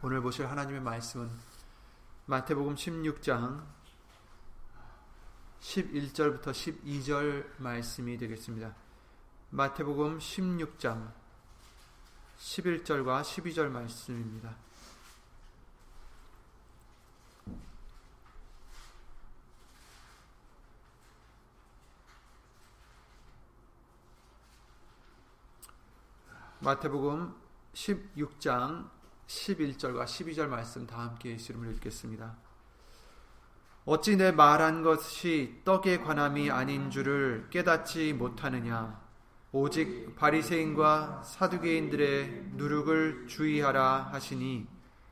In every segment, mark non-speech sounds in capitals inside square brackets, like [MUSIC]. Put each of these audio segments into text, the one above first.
오늘 보실 하나님의 말씀은 마태복음 16장 11절부터 12절 말씀이 되겠습니다. 마태복음 16장 11절과 12절 말씀입니다. 마태복음 16장 11절과 12절 말씀 다 함께 이름으로 읽겠습니다. 어찌 내 말한 것이 떡에 관함이 아닌 줄을 깨닫지 못하느냐 오직 바리새인과 사두개인들의 누룩을 주의하라 하시니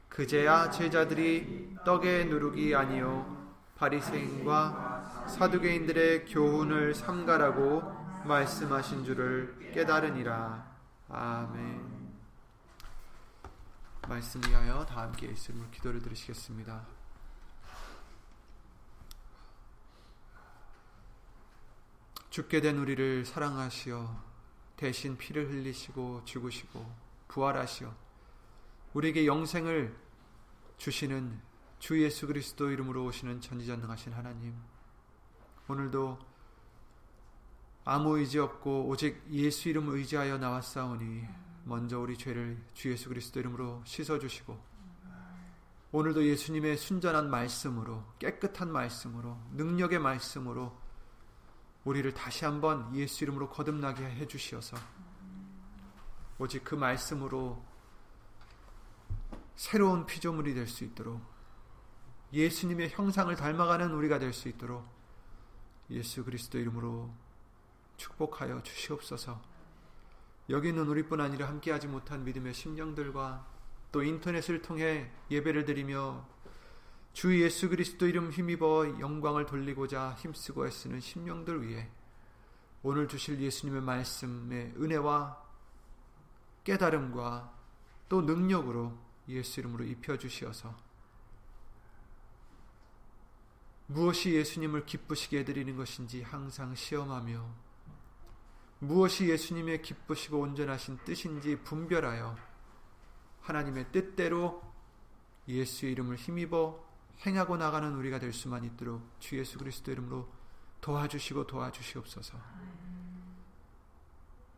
그제야 제자들이 떡의 누룩이 아니요 바리새인과 사두개인들의 교훈을 삼가라고 말씀하신 줄을 깨달으니라 아멘. 말씀 위하여 다 함께 예수님을 기도를 드리시겠습니다. 죽게 된 우리를 사랑하시어 대신 피를 흘리시고 죽으시고 부활하시어 우리에게 영생을 주시는 주 예수 그리스도 이름으로 오시는 전지전능하신 하나님 오늘도 아무 의지 없고 오직 예수 이름 의지하여 나왔사오니 먼저 우리 죄를 주 예수 그리스도 이름으로 씻어 주시고 오늘도 예수님의 순전한 말씀으로 깨끗한 말씀으로 능력의 말씀으로 우리를 다시 한번 예수 이름으로 거듭나게 해 주시어서 오직 그 말씀으로 새로운 피조물이 될 수 있도록 예수님의 형상을 닮아가는 우리가 될 수 있도록 예수 그리스도 이름으로 축복하여 주시옵소서. 여기 있는 우리뿐 아니라 함께하지 못한 믿음의 심령들과 또 인터넷을 통해 예배를 드리며 주 예수 그리스도 이름 힘입어 영광을 돌리고자 힘쓰고 애쓰는 심령들 위해 오늘 주실 예수님의 말씀의 은혜와 깨달음과 또 능력으로 예수 이름으로 입혀 주시어서 무엇이 예수님을 기쁘시게 해드리는 것인지 항상 시험하며 무엇이 예수님의 기쁘시고 온전하신 뜻인지 분별하여 하나님의 뜻대로 예수의 이름을 힘입어 행하고 나가는 우리가 될 수만 있도록 주 예수 그리스도 이름으로 도와주시고 도와주시옵소서.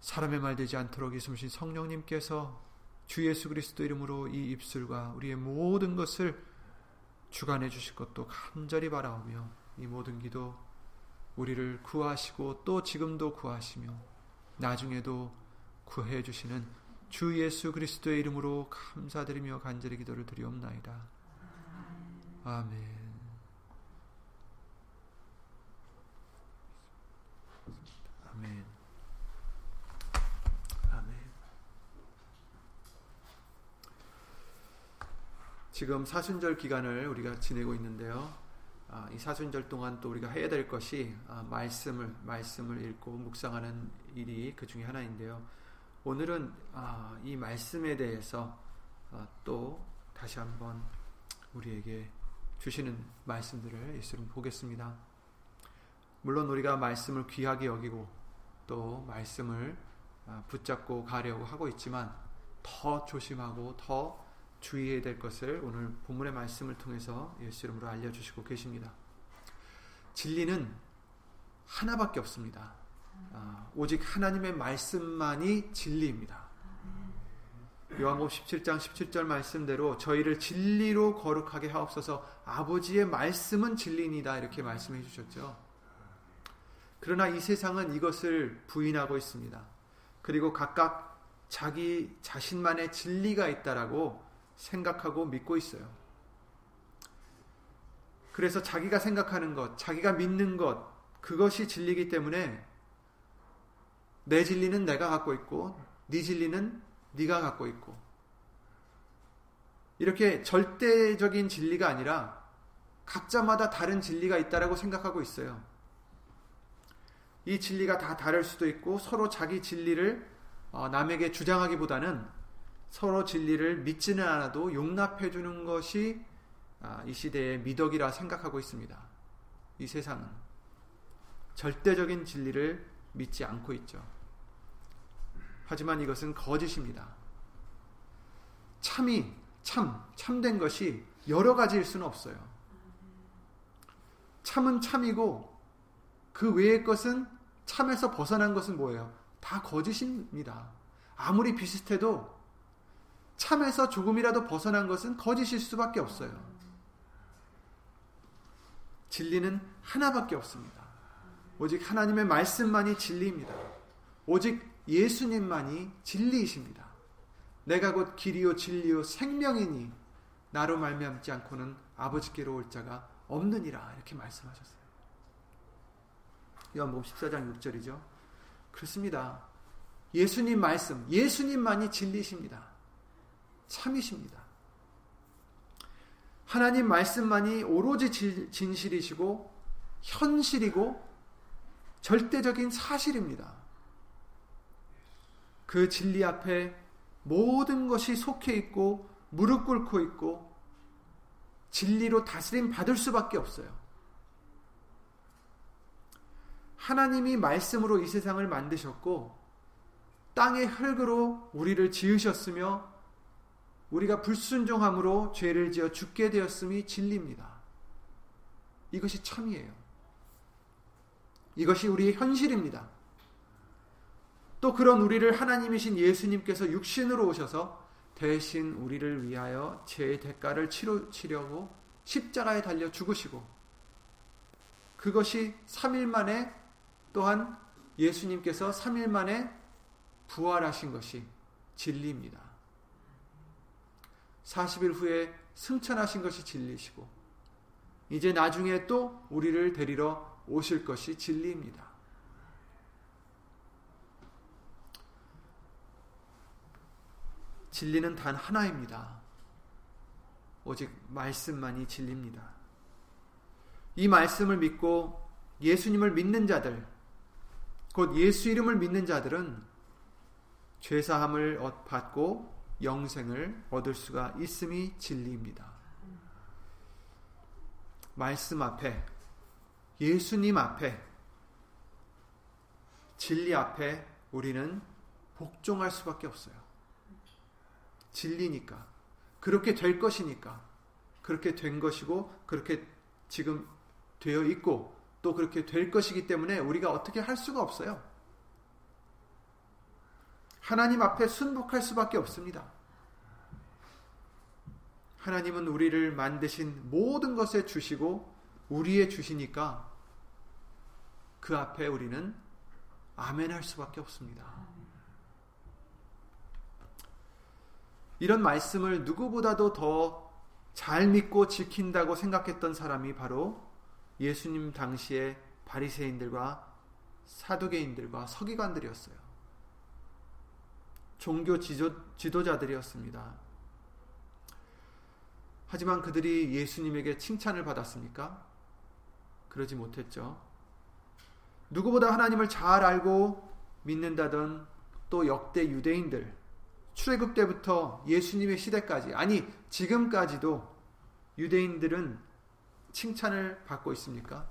사람의 말 되지 않도록 이숨신 성령님께서 주 예수 그리스도 이름으로 이 입술과 우리의 모든 것을 주관해 주실 것도 간절히 바라오며 이 모든 기도 우리를 구하시고 또 지금도 구하시며 나중에도 구해 주시는 주 예수 그리스도의 이름으로 감사드리며 간절히 기도를 드리옵나이다. 아멘. 아멘. 지금 사순절 기간을 우리가 지내고 있는데요. 아, 이 사순절 동안 또 우리가 해야 될 것이 아, 말씀을 말씀을 읽고 묵상하는 일이 그 중에 하나인데요. 오늘은 아, 이 말씀에 대해서 아, 또 다시 한번 우리에게 주시는 말씀들을 예수님 보겠습니다. 물론 우리가 말씀을 귀하게 여기고 또 말씀을 아, 붙잡고 가려고 하고 있지만 더 조심하고 더 주의해야 될 것을 오늘 본문의 말씀을 통해서 예수 이름으로 알려주시고 계십니다. 진리는 하나밖에 없습니다. 아, 오직 하나님의 말씀만이 진리입니다. 요한복음 17장 17절 말씀대로 저희를 진리로 거룩하게 하옵소서 아버지의 말씀은 진리니다 이렇게 말씀해 주셨죠. 그러나 이 세상은 이것을 부인하고 있습니다. 그리고 각각 자기 자신만의 진리가 있다라고 생각하고 믿고 있어요. 그래서 자기가 생각하는 것, 자기가 믿는 것, 그것이 진리이기 때문에 내 진리는 내가 갖고 있고 네 진리는 네가 갖고 있고 이렇게 절대적인 진리가 아니라 각자마다 다른 진리가 있다라고 생각하고 있어요. 이 진리가 다 다를 수도 있고 서로 자기 진리를 어, 남에게 주장하기보다는 서로 진리를 믿지는 않아도 용납해 주는 것이 아, 이 시대의 미덕이라 생각하고 있습니다. 이 세상은 절대적인 진리를 믿지 않고 있죠. 하지만 이것은 거짓입니다. 참이 참, 참된 것이 여러 가지일 수는 없어요. 참은 참이고 그 외의 것은 참에서 벗어난 것은 뭐예요? 다 거짓입니다. 아무리 비슷해도 참에서 조금이라도 벗어난 것은 거짓일 수밖에 없어요. 진리는 하나밖에 없습니다. 오직 하나님의 말씀만이 진리입니다. 오직 예수님만이 진리이십니다. 내가 곧 길이요 진리요 생명이니 나로 말미암지 않고는 아버지께로 올 자가 없느니라 이렇게 말씀하셨어요. 요한복음 14장 6절이죠. 그렇습니다. 예수님 말씀, 예수님만이 진리십니다. 참이십니다. 하나님 말씀만이 오로지 진실이시고 현실이고 절대적인 사실입니다. 그 진리 앞에 모든 것이 속해 있고 무릎 꿇고 있고 진리로 다스림 받을 수밖에 없어요. 하나님이 말씀으로 이 세상을 만드셨고 땅의 흙으로 우리를 지으셨으며 우리가 불순종함으로 죄를 지어 죽게 되었음이 진리입니다. 이것이 참이에요. 이것이 우리의 현실입니다. 또 그런 우리를 하나님이신 예수님께서 육신으로 오셔서 대신 우리를 위하여 죄의 대가를 치려고 십자가에 달려 죽으시고 그것이 3일 만에 또한 예수님께서 3일 만에 부활하신 것이 진리입니다. 40일 후에 승천하신 것이 진리시고 이제 나중에 또 우리를 데리러 오실 것이 진리입니다. 진리는 단 하나입니다. 오직 말씀만이 진리입니다. 이 말씀을 믿고 예수님을 믿는 자들, 곧 예수 이름을 믿는 자들은 죄사함을 받고 영생을 얻을 수가 있음이 진리입니다. 말씀 앞에, 예수님 앞에, 진리 앞에 우리는 복종할 수밖에 없어요. 진리니까. 그렇게 될 것이니까. 그렇게 된 것이고, 그렇게 지금 되어 있고, 또 그렇게 될 것이기 때문에 우리가 어떻게 할 수가 없어요. 하나님 앞에 순복할 수밖에 없습니다. 하나님은 우리를 만드신 모든 것에 주시고 우리의 주시니까 그 앞에 우리는 아멘 할 수밖에 없습니다. 이런 말씀을 누구보다도 더 잘 믿고 지킨다고 생각했던 사람이 바로 예수님 당시의 바리새인들과 사두개인들과 서기관들이었어요. 종교 지도, 지도자들이었습니다. 하지만 그들이 예수님에게 칭찬을 받았습니까? 그러지 못했죠. 누구보다 하나님을 잘 알고 믿는다던 또 역대 유대인들, 출애굽 때부터 예수님의 시대까지, 아니, 지금까지도 유대인들은 칭찬을 받고 있습니까?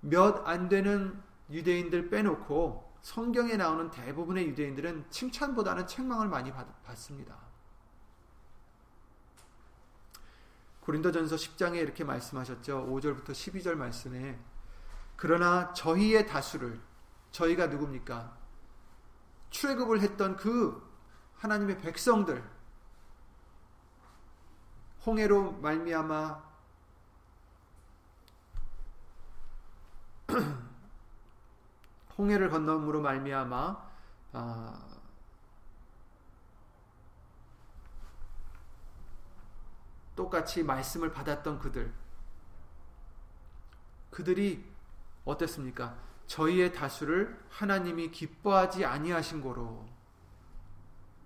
몇 안 되는 유대인들 빼놓고 성경에 나오는 대부분의 유대인들은 칭찬보다는 책망을 많이 받, 습니다 고린도전서 10장에 이렇게 말씀하셨죠. 5절부터 12절 말씀에 그러나 저희의 다수를 저희가 누굽니까? 출애굽을 했던 그 하나님의 백성들 홍해로 말미암아 [CLEARS THROAT] 홍해를 건너므로 말미암아 아, 똑같이 말씀을 받았던 그들 그들이 어땠습니까? 저희의 다수를 하나님이 기뻐하지 아니하신 거로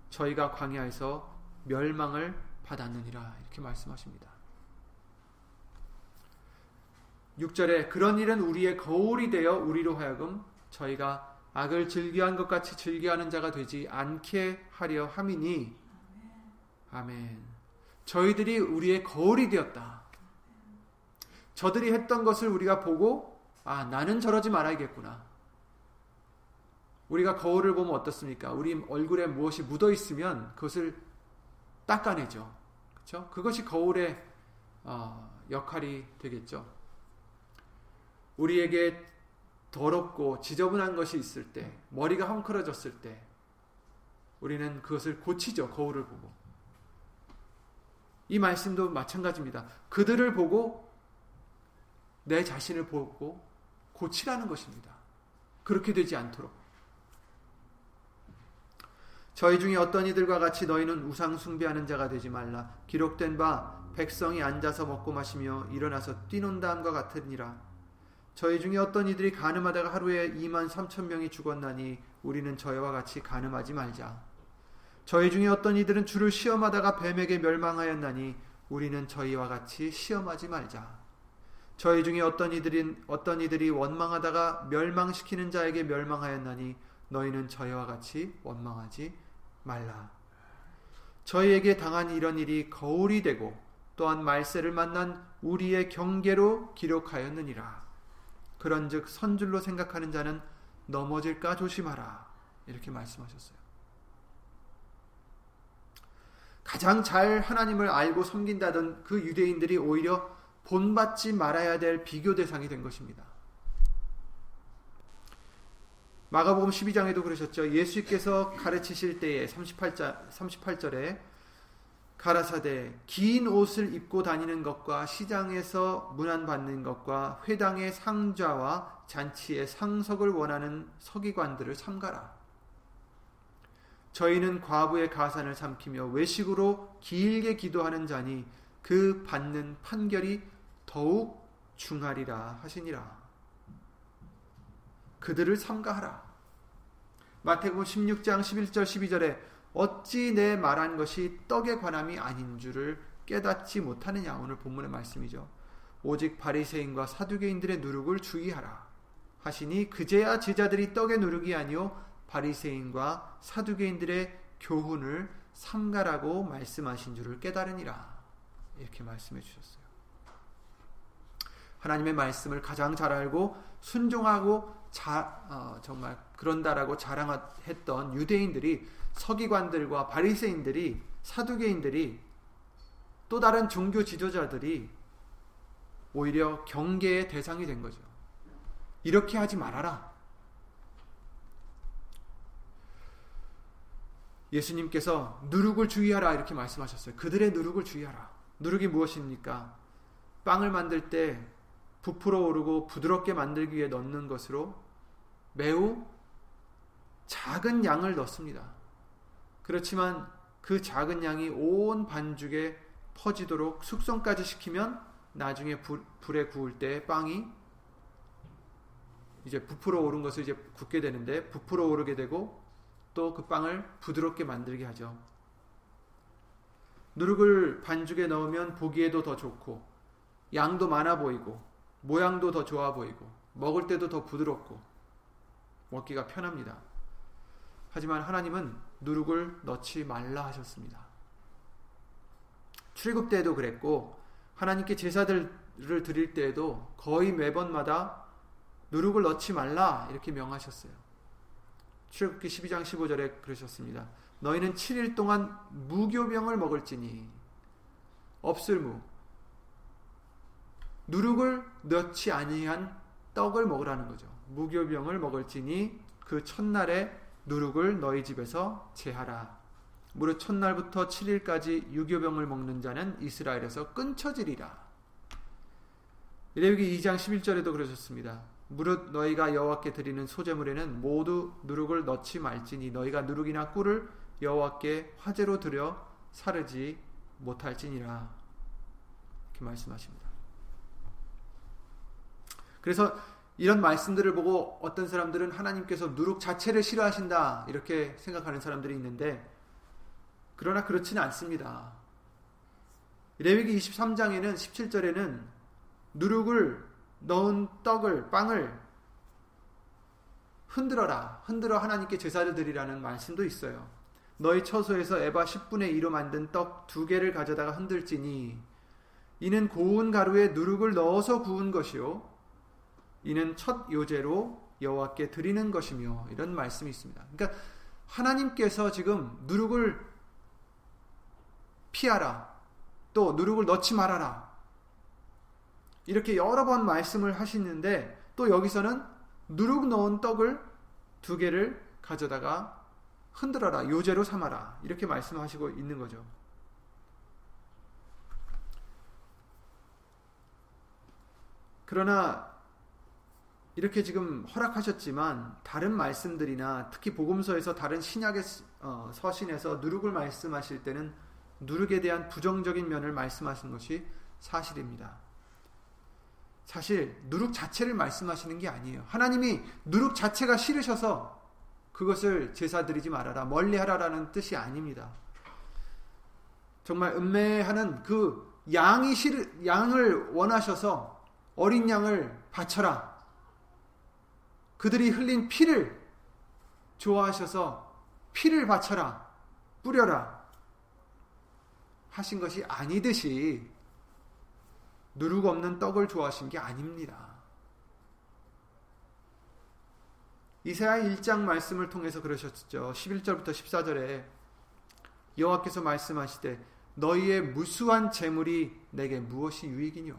저희가 광야에서 멸망을 받았느니라 이렇게 말씀하십니다. 6절에 그런 일은 우리의 거울이 되어 우리로 하여금 저희가 악을 즐겨한 것 같이 즐겨하는 자가 되지 않게 하려 함이니 아멘. 저희들이 우리의 거울이 되었다. 저들이 했던 것을 우리가 보고 아 나는 저러지 말아야겠구나. 우리가 거울을 보면 어떻습니까? 우리 얼굴에 무엇이 묻어 있으면 그것을 닦아내죠. 그렇죠? 그것이 거울의 어, 역할이 되겠죠. 우리에게 더럽고 지저분한 것이 있을 때, 머리가 헝클어졌을 때, 우리는 그것을 고치죠. 거울을 보고. 이 말씀도 마찬가지입니다. 그들을 보고 내 자신을 보고 고치라는 것입니다. 그렇게 되지 않도록. 저희 중에 어떤 이들과 같이 너희는 우상 숭배하는 자가 되지 말라. 기록된 바 백성이 앉아서 먹고 마시며 일어나서 뛰논다함과 같으니라. 저희 중에 어떤 이들이 가늠하다가 하루에 2만 3천 명이 죽었나니 우리는 저희와 같이 가늠하지 말자. 저희 중에 어떤 이들은 주를 시험하다가 뱀에게 멸망하였나니 우리는 저희와 같이 시험하지 말자. 저희 중에 어떤 이들이 어떤 이들이 원망하다가 멸망시키는 자에게 멸망하였나니 너희는 저희와 같이 원망하지 말라. 저희에게 당한 이런 일이 거울이 되고 또한 말세를 만난 우리의 경계로 기록하였느니라. 그런즉 선줄로 생각하는 자는 넘어질까 조심하라. 이렇게 말씀하셨어요. 가장 잘 하나님을 알고 섬긴다던 그 유대인들이 오히려 본받지 말아야 될 비교 대상이 된 것입니다. 마가복음 12장에도 그러셨죠. 예수께서 가르치실 때에 38자, 38절에 가라사대 긴 옷을 입고 다니는 것과 시장에서 문안 받는 것과 회당의 상좌와 잔치의 상석을 원하는 서기관들을 삼가라. 저희는 과부의 가산을 삼키며 외식으로 길게 기도하는 자니 그 받는 판결이 더욱 중하리라 하시니라. 그들을 삼가하라. 마태복음 16장 11절 12절에 어찌 내 말한 것이 떡에 관함이 아닌 줄을 깨닫지 못하느냐 오늘 본문의 말씀이죠. 오직 바리새인과 사두개인들의 누룩을 주의하라 하시니 그제야 제자들이 떡의 누룩이 아니요 바리새인과 사두개인들의 교훈을 삼가라고 말씀하신 줄을 깨달으니라 이렇게 말씀해 주셨어요. 하나님의 말씀을 가장 잘 알고 순종하고 자, 어, 정말 그런다라고 자랑했던 유대인들이 서기관들과 바리새인들이 사두개인들이 또 다른 종교 지도자들이 오히려 경계의 대상이 된 거죠. 이렇게 하지 말아라. 예수님께서 누룩을 주의하라 이렇게 말씀하셨어요. 그들의 누룩을 주의하라. 누룩이 무엇입니까? 빵을 만들 때 부풀어 오르고 부드럽게 만들기 위해 넣는 것으로 매우 작은 양을 넣습니다. 그렇지만 그 작은 양이 온 반죽에 퍼지도록 숙성까지 시키면 나중에 불, 불에 구울 때 빵이 이제 부풀어 오른 것을 이제 굽게 되는데 부풀어 오르게 되고 또 그 빵을 부드럽게 만들게 하죠. 누룩을 반죽에 넣으면 보기에도 더 좋고 양도 많아 보이고 모양도 더 좋아 보이고 먹을 때도 더 부드럽고 먹기가 편합니다. 하지만 하나님은 누룩을 넣지 말라 하셨습니다. 출애굽 때에도 그랬고 하나님께 제사들을 드릴 때에도 거의 매번마다 누룩을 넣지 말라 이렇게 명하셨어요. 출애굽기 12장 15절에 그러셨습니다. 너희는 7일 동안 무교병을 먹을지니 없을무 누룩을 넣지 아니한 떡을 먹으라는 거죠. 무교병을 먹을지니 그 첫날에 누룩을 너희 집에서 제하라. 무릇 첫날부터 7일까지 유교병을 먹는 자는 이스라엘에서 끊쳐지리라. 레위기 2장 11절에도 그러셨습니다. 무릇 너희가 여호와께 드리는 소제물에는 모두 누룩을 넣지 말지니 너희가 누룩이나 꿀을 여호와께 화제로 드려 사르지 못할지니라. 이렇게 말씀하십니다. 그래서 이런 말씀들을 보고 어떤 사람들은 하나님께서 누룩 자체를 싫어하신다 이렇게 생각하는 사람들이 있는데 그러나 그렇지는 않습니다. 레위기 23장에는 17절에는 누룩을 넣은 떡을 빵을 흔들어라 흔들어 하나님께 제사를 드리라는 말씀도 있어요. 너희 처소에서 에바 10분의 2로 만든 떡 두 개를 가져다가 흔들지니 이는 고운 가루에 누룩을 넣어서 구운 것이요 이는 첫 요제로 여호와께 드리는 것이며 이런 말씀이 있습니다. 그러니까 하나님께서 지금 누룩을 피하라. 또 누룩을 넣지 말아라. 이렇게 여러 번 말씀을 하시는데 또 여기서는 누룩 넣은 떡을 두 개를 가져다가 흔들어라. 요제로 삼아라. 이렇게 말씀하시고 있는 거죠. 그러나 이렇게 지금 허락하셨지만 다른 말씀들이나 특히 복음서에서 다른 신약의 어, 서신에서 누룩을 말씀하실 때는 누룩에 대한 부정적인 면을 말씀하신 것이 사실입니다. 사실 누룩 자체를 말씀하시는 게 아니에요. 하나님이 누룩 자체가 싫으셔서 그것을 제사 드리지 말아라, 멀리하라라는 뜻이 아닙니다. 정말 음매하는 그 양이 싫 양을 원하셔서 어린 양을 바쳐라. 그들이 흘린 피를 좋아하셔서 피를 바쳐라. 뿌려라. 하신 것이 아니듯이 누룩 없는 떡을 좋아하신 게 아닙니다. 이사야 1장 말씀을 통해서 그러셨죠. 11절부터 14절에 여호와께서 말씀하시되 너희의 무수한 재물이 내게 무엇이 유익이뇨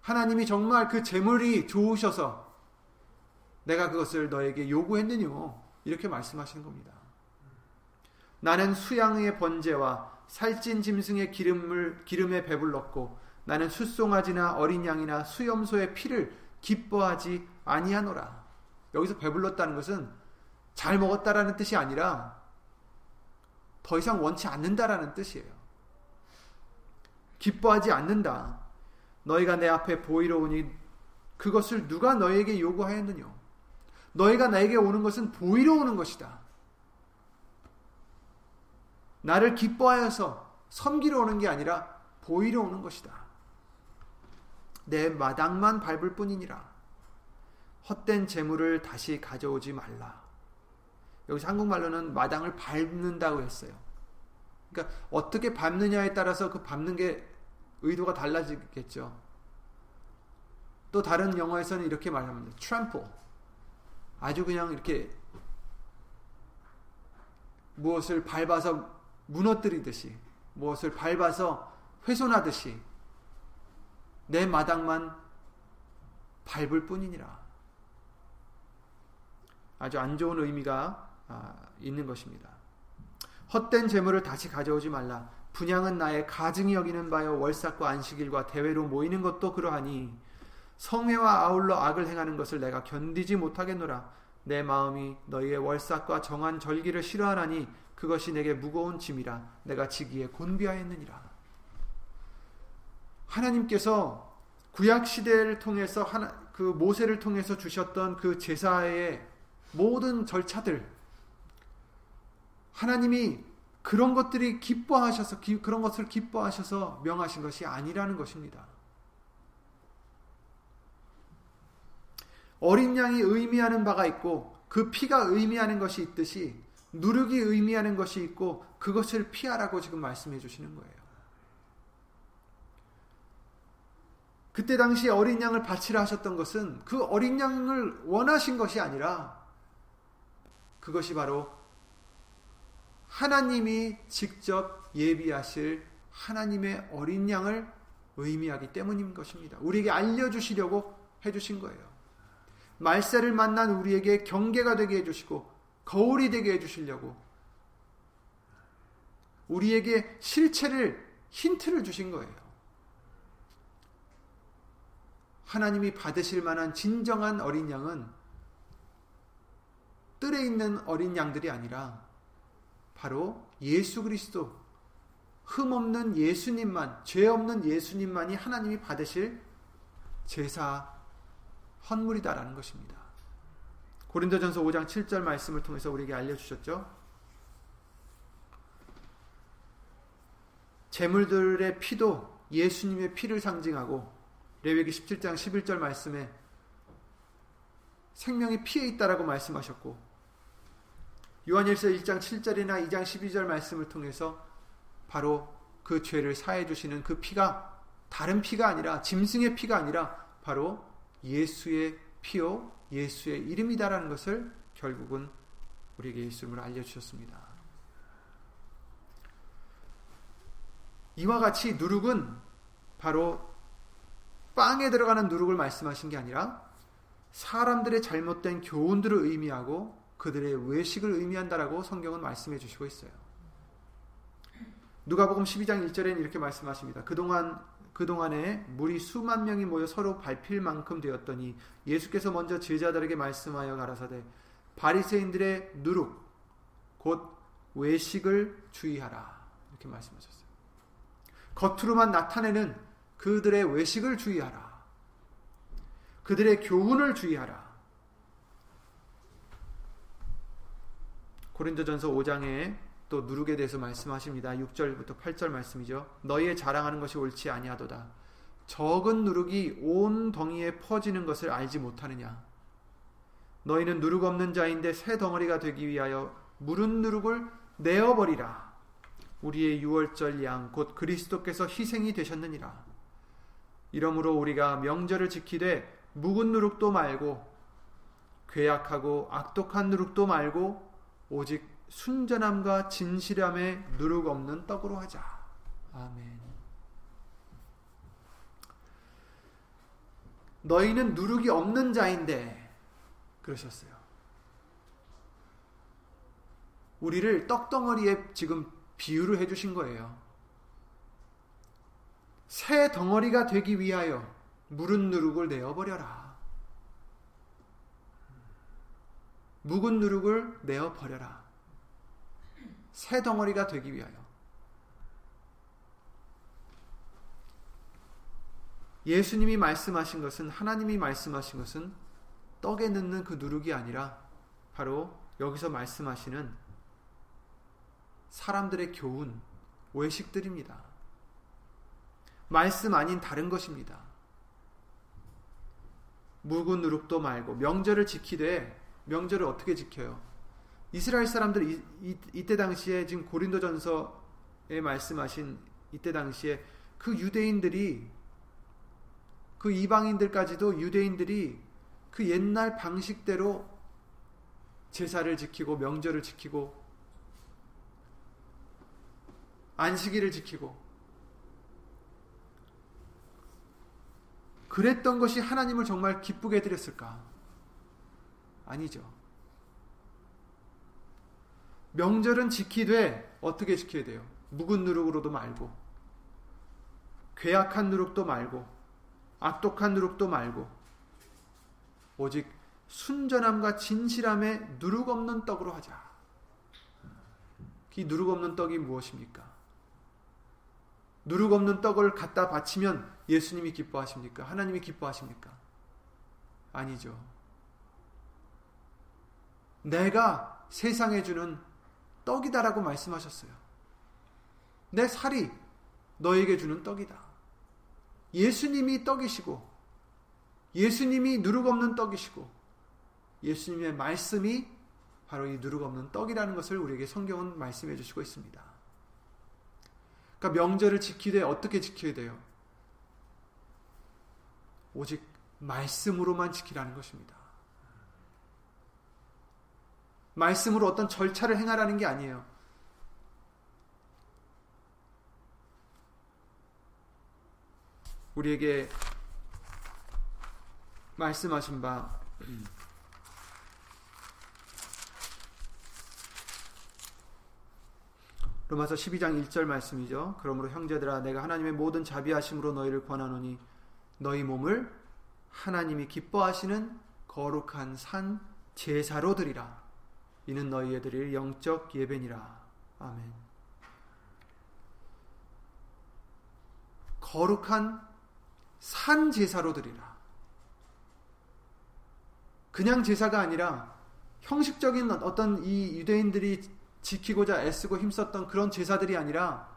하나님이 정말 그 재물이 좋으셔서 내가 그것을 너에게 요구했느뇨. 이렇게 말씀하시는 겁니다. 나는 수양의 번제와 살찐 짐승의 기름을 기름에 배불렀고 나는 숫송아지나 어린 양이나 수염소의 피를 기뻐하지 아니하노라. 여기서 배불렀다는 것은 잘 먹었다라는 뜻이 아니라 더 이상 원치 않는다라는 뜻이에요. 기뻐하지 않는다. 너희가 내 앞에 보이러 오니 그것을 누가 너에게 요구하였느냐? 너희가 나에게 오는 것은 보이러 오는 것이다. 나를 기뻐하여서 섬기러 오는 게 아니라 보이러 오는 것이다. 내 마당만 밟을 뿐이니라. 헛된 재물을 다시 가져오지 말라. 여기서 한국말로는 마당을 밟는다고 했어요. 그러니까 어떻게 밟느냐에 따라서 그 밟는 게 의도가 달라지겠죠. 또 다른 영어에서는 이렇게 말합니다. trample. 아주 그냥 이렇게 무엇을 밟아서 무너뜨리듯이, 무엇을 밟아서 훼손하듯이 내 마당만 밟을 뿐이니라. 아주 안 좋은 의미가 아, 있는 것입니다. 헛된 재물을 다시 가져오지 말라. 분양은 나의 가증이 여기는 바요 월삭과 안식일과 대회로 모이는 것도 그러하니 성회와 아울러 악을 행하는 것을 내가 견디지 못하겠노라. 내 마음이 너희의 월삭과 정한 절기를 싫어하나니 그것이 내게 무거운 짐이라. 내가 지기에 곤비하였느니라. 하나님께서 구약 시대를 통해서 하나, 그 모세를 통해서 주셨던 그 제사의 모든 절차들 하나님이 그런 것들이 기뻐하셔서 그런 것을 기뻐하셔서 명하신 것이 아니라는 것입니다. 어린 양이 의미하는 바가 있고 그 피가 의미하는 것이 있듯이 누룩이 의미하는 것이 있고 그것을 피하라고 지금 말씀해 주시는 거예요. 그때 당시 어린 양을 바치라 하셨던 것은 그 어린 양을 원하신 것이 아니라 그것이 바로 하나님이 직접 예비하실 하나님의 어린 양을 의미하기 때문인 것입니다. 우리에게 알려주시려고 해주신 거예요. 말세를 만난 우리에게 경계가 되게 해주시고 거울이 되게 해주시려고 우리에게 실체를 힌트를 주신 거예요. 하나님이 받으실 만한 진정한 어린 양은 뜰에 있는 어린 양들이 아니라 바로 예수 그리스도 흠 없는 예수님만 죄 없는 예수님만이 하나님이 받으실 제사 헌물이다라는 것입니다. 고린도전서 5장 7절 말씀을 통해서 우리에게 알려주셨죠. 재물들의 피도 예수님의 피를 상징하고 레위기 17장 11절 말씀에 생명이 피에 있다라고 말씀하셨고 요한일서 1장 7절이나 2장 12절 말씀을 통해서 바로 그 죄를 사해 주시는 그 피가 다른 피가 아니라 짐승의 피가 아니라 바로 예수의 피요 예수의 이름이다라는 것을 결국은 우리에게 예수님을 알려 주셨습니다. 이와 같이 누룩은 바로 빵에 들어가는 누룩을 말씀하신 게 아니라 사람들의 잘못된 교훈들을 의미하고 그들의 외식을 의미한다라고 성경은 말씀해 주시고 있어요. 누가복음 12장 1절에는 이렇게 말씀하십니다. 그동안 그동안에 물이 수만 명이 모여 서로 밟힐 만큼 되었더니 예수께서 먼저 제자들에게 말씀하여 가라사대 바리새인들의 누룩 곧 외식을 주의하라 이렇게 말씀하셨어요. 겉으로만 나타내는 그들의 외식을 주의하라. 그들의 교훈을 주의하라. 고린도전서 5장에 또 누룩에 대해서 말씀하십니다. 6절부터 8절 말씀이죠. 너희의 자랑하는 것이 옳지 아니하도다. 적은 누룩이 온 덩이에 퍼지는 것을 알지 못하느냐. 너희는 누룩 없는 자인데 새 덩어리가 되기 위하여 무른 누룩을 내어버리라. 우리의 유월절 양 곧 그리스도께서 희생이 되셨느니라. 이러므로 우리가 명절을 지키되 묵은 누룩도 말고 괴악하고 악독한 누룩도 말고 오직 순전함과 진실함에 누룩 없는 떡으로 하자. 아멘. 너희는 누룩이 없는 자인데 그러셨어요. 우리를 떡덩어리에 지금 비유를 해 주신 거예요. 새 덩어리가 되기 위하여 무른 누룩을 내어 버려라. 묵은 누룩을 내어 버려라. 새 덩어리가 되기 위하여. 예수님이 말씀하신 것은 하나님이 말씀하신 것은 떡에 넣는 그 누룩이 아니라 바로 여기서 말씀하시는 사람들의 교훈, 외식들입니다. 말씀 아닌 다른 것입니다. 묵은 누룩도 말고 명절을 지키되 명절을 어떻게 지켜요? 이스라엘 사람들 이, 이, 이 때 당시에 지금 고린도전서에 말씀하신 이때 당시에 그 유대인들이 그 이방인들까지도 유대인들이 그 옛날 방식대로 제사를 지키고 명절을 지키고 안식일을 지키고 그랬던 것이 하나님을 정말 기쁘게 해드렸을까? 아니죠. 명절은 지키되 어떻게 지켜야 돼요? 묵은 누룩으로도 말고 괴악한 누룩도 말고 악독한 누룩도 말고 오직 순전함과 진실함에 누룩 없는 떡으로 하자. 이 누룩 없는 떡이 무엇입니까? 누룩 없는 떡을 갖다 바치면 예수님이 기뻐하십니까? 하나님이 기뻐하십니까? 아니죠. 내가 세상에 주는 떡이다라고 말씀하셨어요. 내 살이 너에게 주는 떡이다. 예수님이 떡이시고, 예수님이 누룩 없는 떡이시고, 예수님의 말씀이 바로 이 누룩 없는 떡이라는 것을 우리에게 성경은 말씀해 주시고 있습니다. 그러니까 명절을 지키되 어떻게 지켜야 돼요? 오직 말씀으로만 지키라는 것입니다. 말씀으로 어떤 절차를 행하라는 게 아니에요. 우리에게 말씀하신 바 로마서 12장 1절 말씀이죠. 그러므로 형제들아 내가 하나님의 모든 자비하심으로 너희를 권하노니 너희 몸을 하나님이 기뻐하시는 거룩한 산 제사로 드리라. 이는 너희에 드릴 영적 예배니라. 아멘. 거룩한 산 제사로 드리라. 그냥 제사가 아니라 형식적인 어떤 이 유대인들이 지키고자 애쓰고 힘썼던 그런 제사들이 아니라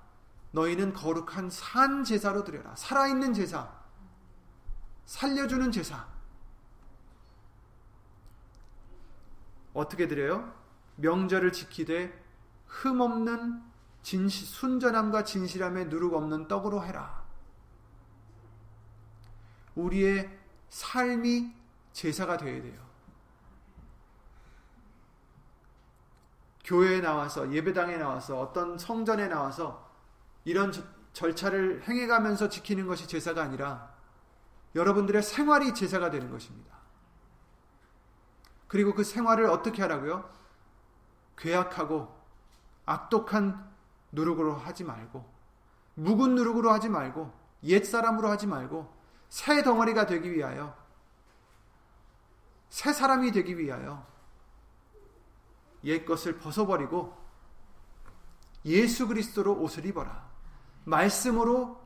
너희는 거룩한 산 제사로 드려라. 살아있는 제사. 살려주는 제사. 어떻게 드려요? 명절을 지키되 흠없는 진시, 순전함과 진실함에 누룩 없는 떡으로 해라. 우리의 삶이 제사가 되어야 돼요. 교회에 나와서 예배당에 나와서 어떤 성전에 나와서 이런 절차를 행해가면서 지키는 것이 제사가 아니라 여러분들의 생활이 제사가 되는 것입니다. 그리고 그 생활을 어떻게 하라고요? 괴악하고 악독한 누룩으로 하지 말고 묵은 누룩으로 하지 말고 옛 사람으로 하지 말고 새 덩어리가 되기 위하여 새 사람이 되기 위하여 옛 것을 벗어버리고 예수 그리스도로 옷을 입어라. 말씀으로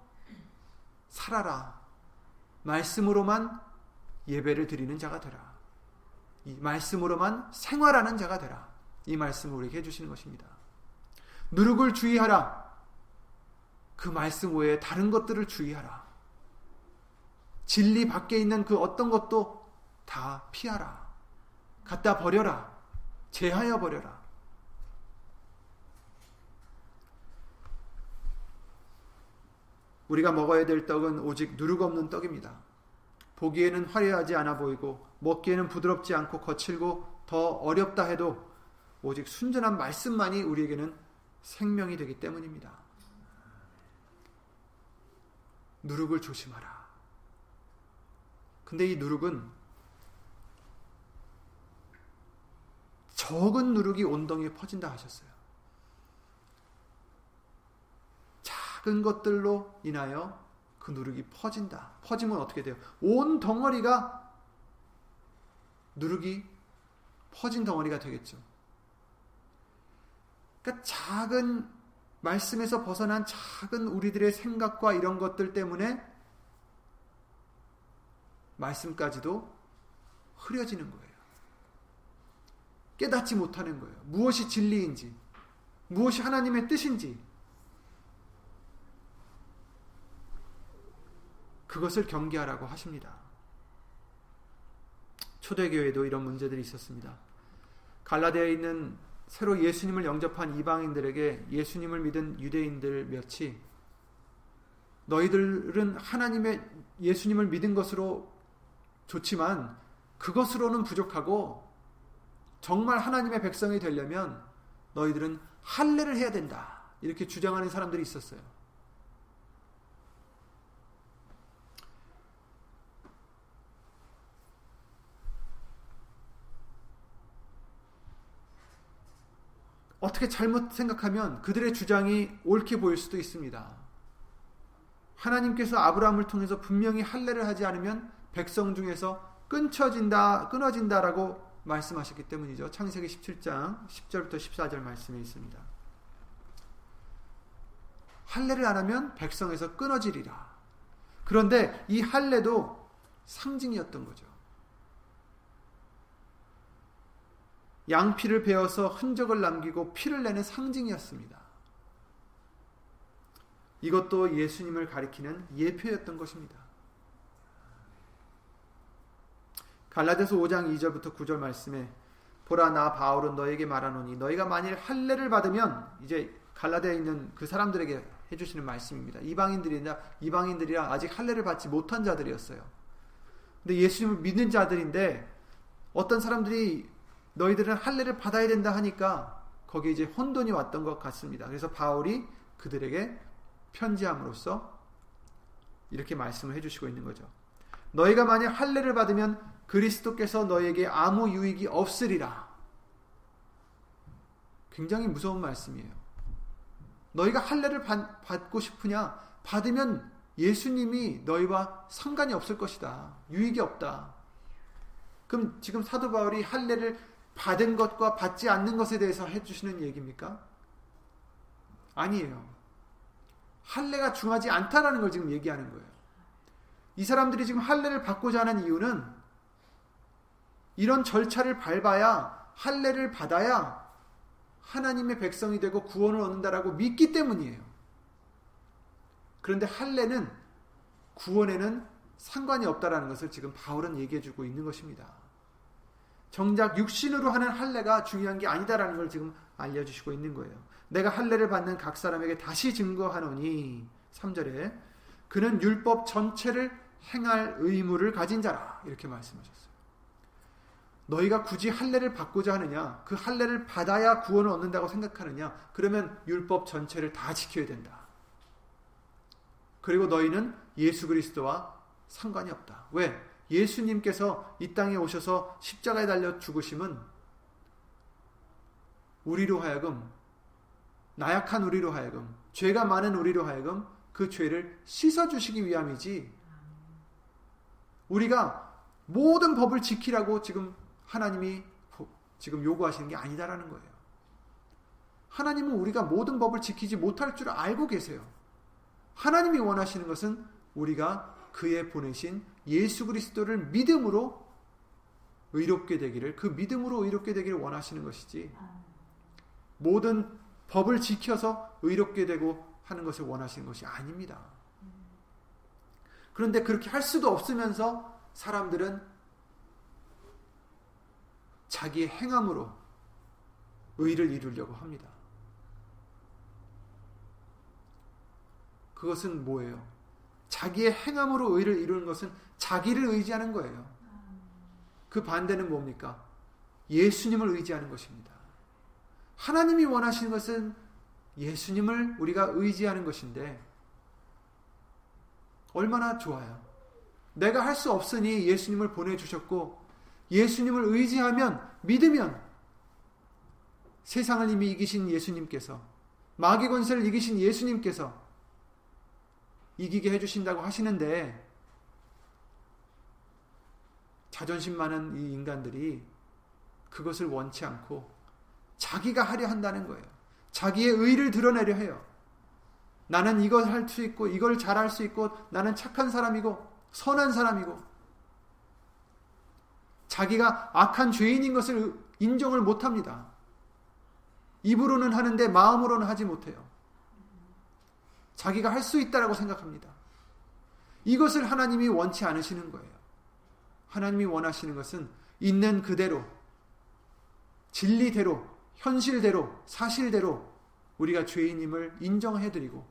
살아라. 말씀으로만 예배를 드리는 자가 되라. 이 말씀으로만 생활하는 자가 되라. 이 말씀을 우리에게 해주시는 것입니다. 누룩을 주의하라. 그 말씀 외에 다른 것들을 주의하라. 진리 밖에 있는 그 어떤 것도 다 피하라. 갖다 버려라. 제하여 버려라. 우리가 먹어야 될 떡은 오직 누룩 없는 떡입니다. 보기에는 화려하지 않아 보이고 먹기에는 부드럽지 않고 거칠고 더 어렵다 해도 오직 순전한 말씀만이 우리에게는 생명이 되기 때문입니다. 누룩을 조심하라. 근데 이 누룩은 적은 누룩이 온덩이에 퍼진다 하셨어요. 작은 것들로 인하여 그 누룩이 퍼진다. 퍼지면 어떻게 돼요? 온 덩어리가 누룩이 퍼진 덩어리가 되겠죠. 그러니까 작은 말씀에서 벗어난 작은 우리들의 생각과 이런 것들 때문에 말씀까지도 흐려지는 거예요. 깨닫지 못하는 거예요. 무엇이 진리인지, 무엇이 하나님의 뜻인지, 그것을 경계하라고 하십니다. 초대교회도 이런 문제들이 있었습니다. 갈라디아에 있는 새로 예수님을 영접한 이방인들에게 예수님을 믿은 유대인들 몇이 너희들은 하나님의 예수님을 믿은 것으로 좋지만 그것으로는 부족하고 정말 하나님의 백성이 되려면 너희들은 할례를 해야 된다. 이렇게 주장하는 사람들이 있었어요. 어떻게 잘못 생각하면 그들의 주장이 옳게 보일 수도 있습니다. 하나님께서 아브라함을 통해서 분명히 할례를 하지 않으면 백성 중에서 끊쳐진다, 끊어진다라고 말씀하셨기 때문이죠. 창세기 17장 10절부터 14절 말씀에 있습니다. 할례를 안 하면 백성에서 끊어지리라. 그런데 이 할례도 상징이었던 거죠. 양피를 베어서 흔적을 남기고 피를 내는 상징이었습니다. 이것도 예수님을 가리키는 예표였던 것입니다. 갈라디아서 5장 2절부터 9절 말씀에 보라 나 바울은 너에게 말하노니 너희가 만일 할례를 받으면 이제 갈라디아에 있는 그 사람들에게 해 주시는 말씀입니다. 이방인들이나 이방인들이라 아직 할례를 받지 못한 자들이었어요. 근데 예수님을 믿는 자들인데 어떤 사람들이 너희들은 할례를 받아야 된다 하니까 거기에 이제 혼돈이 왔던 것 같습니다. 그래서 바울이 그들에게 편지함으로써 이렇게 말씀을 해주시고 있는 거죠. 너희가 만약 할례를 받으면 그리스도께서 너에게 아무 유익이 없으리라. 굉장히 무서운 말씀이에요. 너희가 할례를 받고 싶으냐? 받으면 예수님이 너희와 상관이 없을 것이다. 유익이 없다. 그럼 지금 사도 바울이 할례를 받은 것과 받지 않는 것에 대해서 해주시는 얘기입니까? 아니에요. 할례가 중하지 않다라는 걸 지금 얘기하는 거예요. 이 사람들이 지금 할례를 받고자 하는 이유는 이런 절차를 밟아야 할례를 받아야 하나님의 백성이 되고 구원을 얻는다라고 믿기 때문이에요. 그런데 할례는 구원에는 상관이 없다라는 것을 지금 바울은 얘기해 주고 있는 것입니다. 정작 육신으로 하는 할례가 중요한 게 아니다라는 걸 지금 알려주시고 있는 거예요. 내가 할례를 받는 각 사람에게 다시 증거하노니 3절에 그는 율법 전체를 행할 의무를 가진 자라 이렇게 말씀하셨어요. 너희가 굳이 할례를 받고자 하느냐? 그 할례를 받아야 구원을 얻는다고 생각하느냐? 그러면 율법 전체를 다 지켜야 된다. 그리고 너희는 예수 그리스도와 상관이 없다. 왜? 예수님께서 이 땅에 오셔서 십자가에 달려 죽으심은 우리로 하여금 나약한 우리로 하여금 죄가 많은 우리로 하여금 그 죄를 씻어 주시기 위함이지. 우리가 모든 법을 지키라고 지금 하나님이 지금 요구하시는 게 아니다라는 거예요. 하나님은 우리가 모든 법을 지키지 못할 줄 알고 계세요. 하나님이 원하시는 것은 우리가 그의 보내신 예수 그리스도를 믿음으로 의롭게 되기를 그 믿음으로 의롭게 되기를 원하시는 것이지 모든 법을 지켜서 의롭게 되고 하는 것을 원하시는 것이 아닙니다. 그런데 그렇게 할 수도 없으면서 사람들은 자기의 행함으로 의를 이루려고 합니다. 그것은 뭐예요? 자기의 행함으로 의를 이루는 것은 자기를 의지하는 거예요. 그 반대는 뭡니까? 예수님을 의지하는 것입니다. 하나님이 원하시는 것은 예수님을 우리가 의지하는 것인데 얼마나 좋아요. 내가 할 수 없으니 예수님을 보내주셨고 예수님을 의지하면 믿으면 세상을 이미 이기신 예수님께서 마귀 권세를 이기신 예수님께서 이기게 해주신다고 하시는데 자존심 많은 이 인간들이 그것을 원치 않고 자기가 하려 한다는 거예요. 자기의 의를 드러내려 해요. 나는 이걸 할 수 있고 이걸 잘할 수 있고 나는 착한 사람이고 선한 사람이고 자기가 악한 죄인인 것을 인정을 못 합니다. 입으로는 하는데 마음으로는 하지 못해요. 자기가 할 수 있다라고 생각합니다. 이것을 하나님이 원치 않으시는 거예요. 하나님이 원하시는 것은 있는 그대로, 진리대로, 현실대로, 사실대로 우리가 죄인임을 인정해드리고,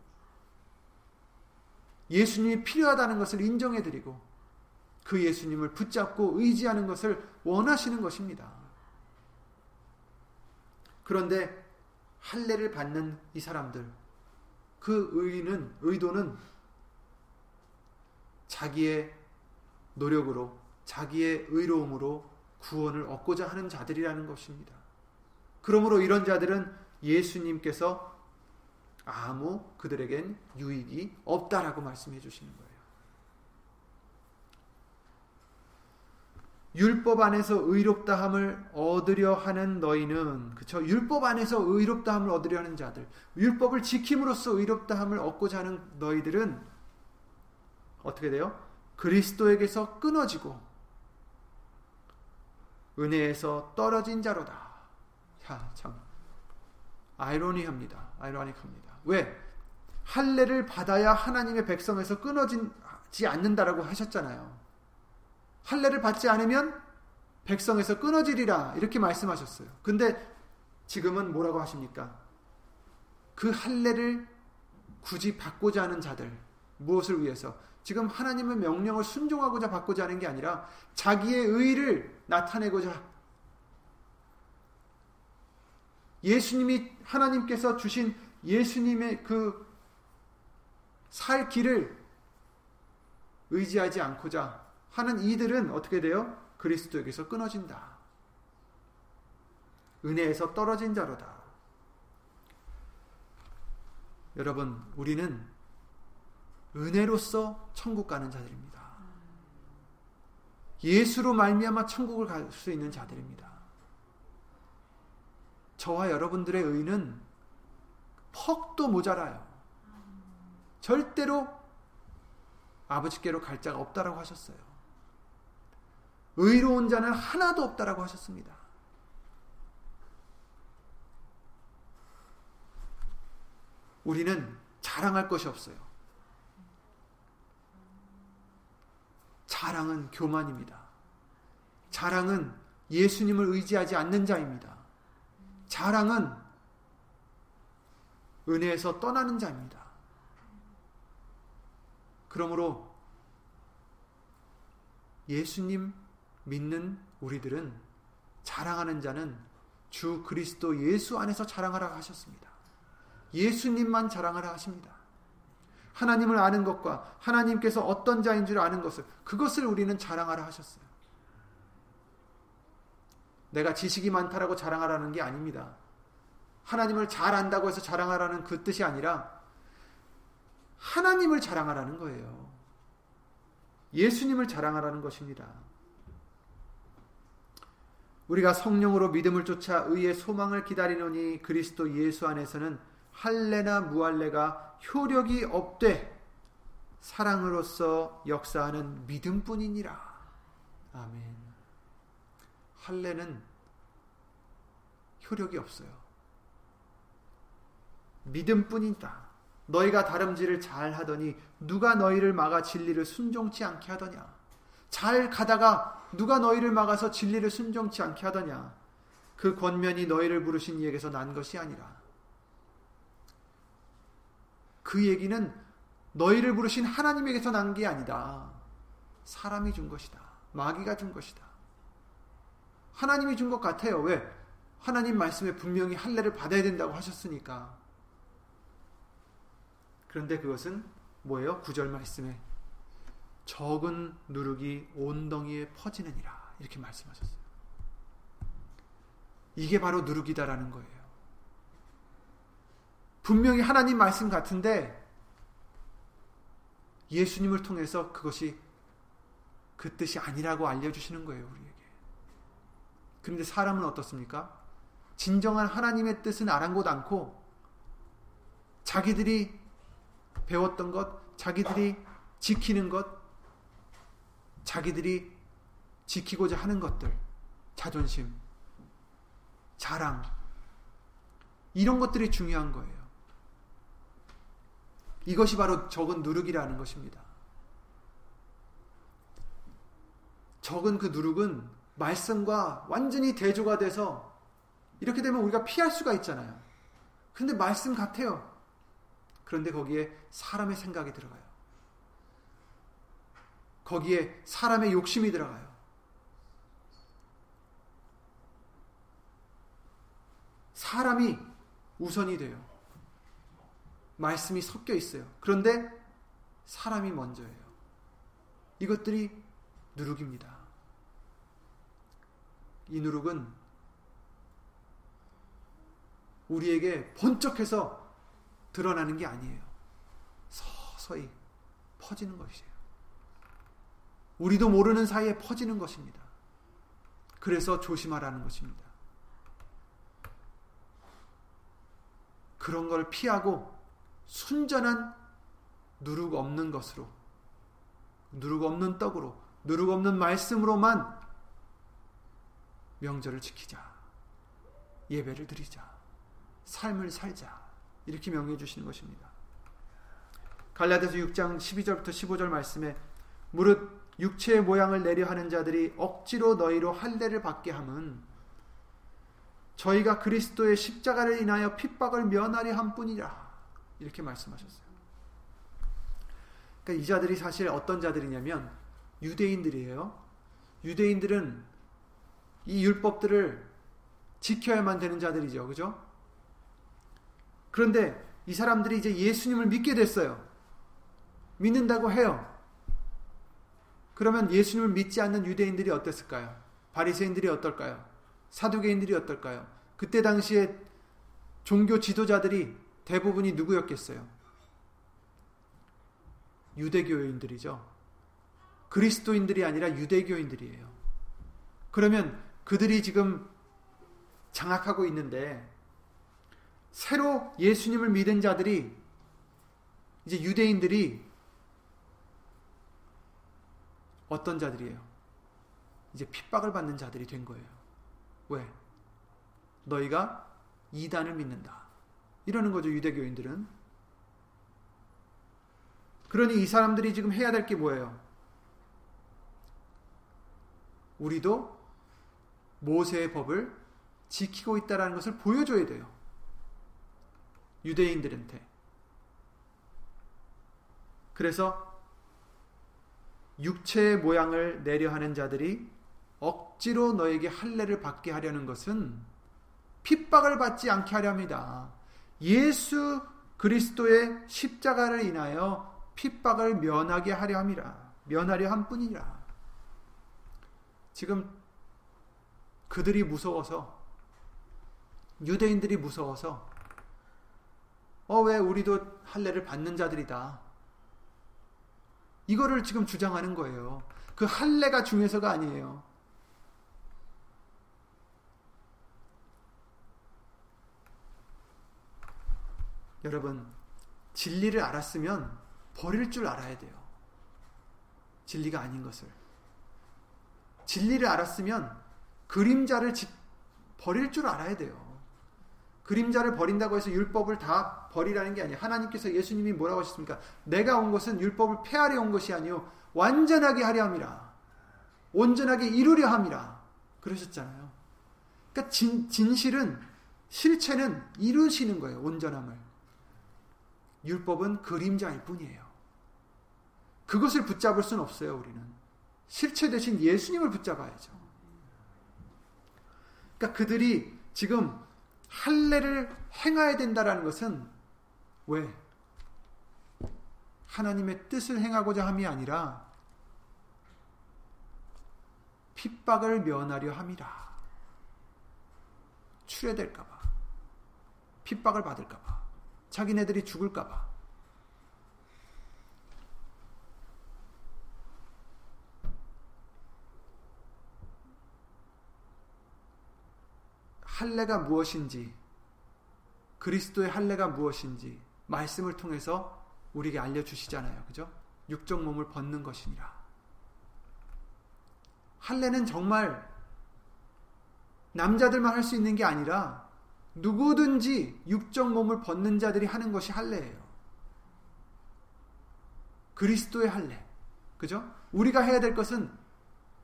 예수님이 필요하다는 것을 인정해드리고, 그 예수님을 붙잡고 의지하는 것을 원하시는 것입니다. 그런데 할례를 받는 이 사람들, 그 의는 의도는 자기의 노력으로 자기의 의로움으로 구원을 얻고자 하는 자들이라는 것입니다. 그러므로 이런 자들은 예수님께서 아무 그들에겐 유익이 없다라고 말씀해 주시는 거예요. 율법 안에서 의롭다함을 얻으려 하는 너희는 그쵸 율법 안에서 의롭다함을 얻으려 하는 자들 율법을 지킴으로써 의롭다함을 얻고자 하는 너희들은 어떻게 돼요? 그리스도에게서 끊어지고 은혜에서 떨어진 자로다. 야, 참 아이러니합니다. 아이러니합니다. 왜? 할례를 받아야 하나님의 백성에서 끊어지지 않는다라고 하셨잖아요. 할례를 받지 않으면 백성에서 끊어지리라 이렇게 말씀하셨어요. 근데 지금은 뭐라고 하십니까? 그 할례를 굳이 받고자 하는 자들 무엇을 위해서? 지금 하나님의 명령을 순종하고자 받고자 하는 게 아니라 자기의 의를 나타내고자 예수님이 하나님께서 주신 예수님의 그 살 길을 의지하지 않고자 하는 이들은 어떻게 돼요? 그리스도에게서 끊어진다. 은혜에서 떨어진 자로다. 여러분, 우리는 은혜로서 천국 가는 자들입니다. 예수로 말미암아 천국을 갈 수 있는 자들입니다. 저와 여러분들의 의는 퍽도 모자라요. 절대로 아버지께로 갈 자가 없다라고 하셨어요. 의로운 자는 하나도 없다라고 하셨습니다. 우리는 자랑할 것이 없어요. 자랑은 교만입니다. 자랑은 예수님을 의지하지 않는 자입니다. 자랑은 은혜에서 떠나는 자입니다. 그러므로 예수님 믿는 우리들은 자랑하는 자는 주 그리스도 예수 안에서 자랑하라 하셨습니다. 예수님만 자랑하라 하십니다. 하나님을 아는 것과 하나님께서 어떤 자인 줄 아는 것을 그것을 우리는 자랑하라 하셨어요. 내가 지식이 많다라고 자랑하라는 게 아닙니다. 하나님을 잘 안다고 해서 자랑하라는 그 뜻이 아니라 하나님을 자랑하라는 거예요. 예수님을 자랑하라는 것입니다. 우리가 성령으로 믿음을 쫓아 의의 소망을 기다리노니 그리스도 예수 안에서는 할례나 무할례가 효력이 없되 사랑으로서 역사하는 믿음뿐이니라. 아멘. 할례는 효력이 없어요. 믿음뿐이다. 너희가 다름질을 잘 하더니 누가 너희를 막아 진리를 순종치 않게 하더냐? 잘 가다가 누가 너희를 막아서 진리를 순종치 않게 하더냐? 그 권면이 너희를 부르신 이에게서 난 것이 아니라. 그 얘기는 너희를 부르신 하나님에게서 난 게 아니다. 사람이 준 것이다. 마귀가 준 것이다. 하나님이 준 것 같아요. 왜? 하나님 말씀에 분명히 할례를 받아야 된다고 하셨으니까. 그런데 그것은 뭐예요? 구절 말씀에 적은 누룩이 온덩이에 퍼지느니라 이렇게 말씀하셨어요. 이게 바로 누룩이다라는 거예요. 분명히 하나님 말씀 같은데 예수님을 통해서 그것이 그 뜻이 아니라고 알려주시는 거예요, 우리에게. 그런데 사람은 어떻습니까? 진정한 하나님의 뜻은 아랑곳 않고 자기들이 배웠던 것, 자기들이 지키는 것, 자기들이 지키고자 하는 것들, 자존심, 자랑, 이런 것들이 중요한 거예요. 이것이 바로 적은 누룩이라는 것입니다. 적은 그 누룩은 말씀과 완전히 대조가 돼서 이렇게 되면 우리가 피할 수가 있잖아요. 근데 말씀 같아요. 그런데 거기에 사람의 생각이 들어가요. 거기에 사람의 욕심이 들어가요. 사람이 우선이 돼요. 말씀이 섞여 있어요. 그런데 사람이 먼저예요. 이것들이 누룩입니다. 이 누룩은 우리에게 번쩍해서 드러나는 게 아니에요. 서서히 퍼지는 것이에요. 우리도 모르는 사이에 퍼지는 것입니다. 그래서 조심하라는 것입니다. 그런 걸 피하고 순전한 누룩 없는 것으로, 누룩 없는 떡으로, 누룩 없는 말씀으로만 명절을 지키자. 예배를 드리자. 삶을 살자. 이렇게 명해 주시는 것입니다. 갈라디아서 6장 12절부터 15절 말씀에 무릇 육체의 모양을 내려 하는 자들이 억지로 너희로 할례를 받게 함은 저희가 그리스도의 십자가를 인하여 핍박을 면하려 한 뿐이라 이렇게 말씀하셨어요. 그러니까 이 자들이 사실 어떤 자들이냐면 유대인들이에요. 유대인들은 이 율법들을 지켜야만 되는 자들이죠. 그죠? 그런데 이 사람들이 이제 예수님을 믿게 됐어요. 믿는다고 해요. 그러면 예수님을 믿지 않는 유대인들이 어땠을까요? 바리새인들이 어떨까요? 사두개인들이 어떨까요? 그때 당시에 종교 지도자들이 대부분이 누구였겠어요? 유대교인들이죠. 그리스도인들이 아니라 유대교인들이에요. 그러면 그들이 지금 장악하고 있는데 새로 예수님을 믿은 자들이 이제 유대인들이 어떤 자들이에요? 이제 핍박을 받는 자들이 된 거예요. 왜? 너희가 이단을 믿는다. 이러는 거죠, 유대교인들은. 그러니 이 사람들이 지금 해야 될 게 뭐예요? 우리도 모세의 법을 지키고 있다는 것을 보여줘야 돼요. 유대인들한테. 그래서 육체의 모양을 내려 하는 자들이 억지로 너에게 할례를 받게 하려는 것은 핍박을 받지 않게 하려 합니다. 예수 그리스도의 십자가를 인하여 핍박을 면하게 하려 함이라. 면하려 함 뿐이라. 지금 그들이 무서워서 유대인들이 무서워서 어 왜 우리도 할례를 받는 자들이다. 이거를 지금 주장하는 거예요. 그 할례가 중요해서가 아니에요. 여러분, 진리를 알았으면 버릴 줄 알아야 돼요. 진리가 아닌 것을. 진리를 알았으면 그림자를 버릴 줄 알아야 돼요. 그림자를 버린다고 해서 율법을 다 버리라는 게 아니에요. 하나님께서 예수님이 뭐라고 하셨습니까? 내가 온 것은 율법을 폐하려 온 것이 아니요 완전하게 하려 함이라. 온전하게 이루려 함이라. 그러셨잖아요. 그러니까 진, 진실은 실체는 이루시는 거예요. 온전함을. 율법은 그림자일 뿐이에요. 그것을 붙잡을 수는 없어요, 우리는. 실체 대신 예수님을 붙잡아야죠. 그러니까 그들이 지금 할례를 행해야 된다라는 것은 왜? 하나님의 뜻을 행하고자 함이 아니라 핍박을 면하려 함이라. 출애될까봐. 핍박을 받을까봐. 자기네들이 죽을까봐. 할례가 무엇인지 그리스도의 할례가 무엇인지 말씀을 통해서 우리에게 알려 주시잖아요. 그죠? 육적 몸을 벗는 것이니라. 할례는 정말 남자들만 할 수 있는 게 아니라 누구든지 육적 몸을 벗는 자들이 하는 것이 할례예요. 그리스도의 할례. 그죠? 우리가 해야 될 것은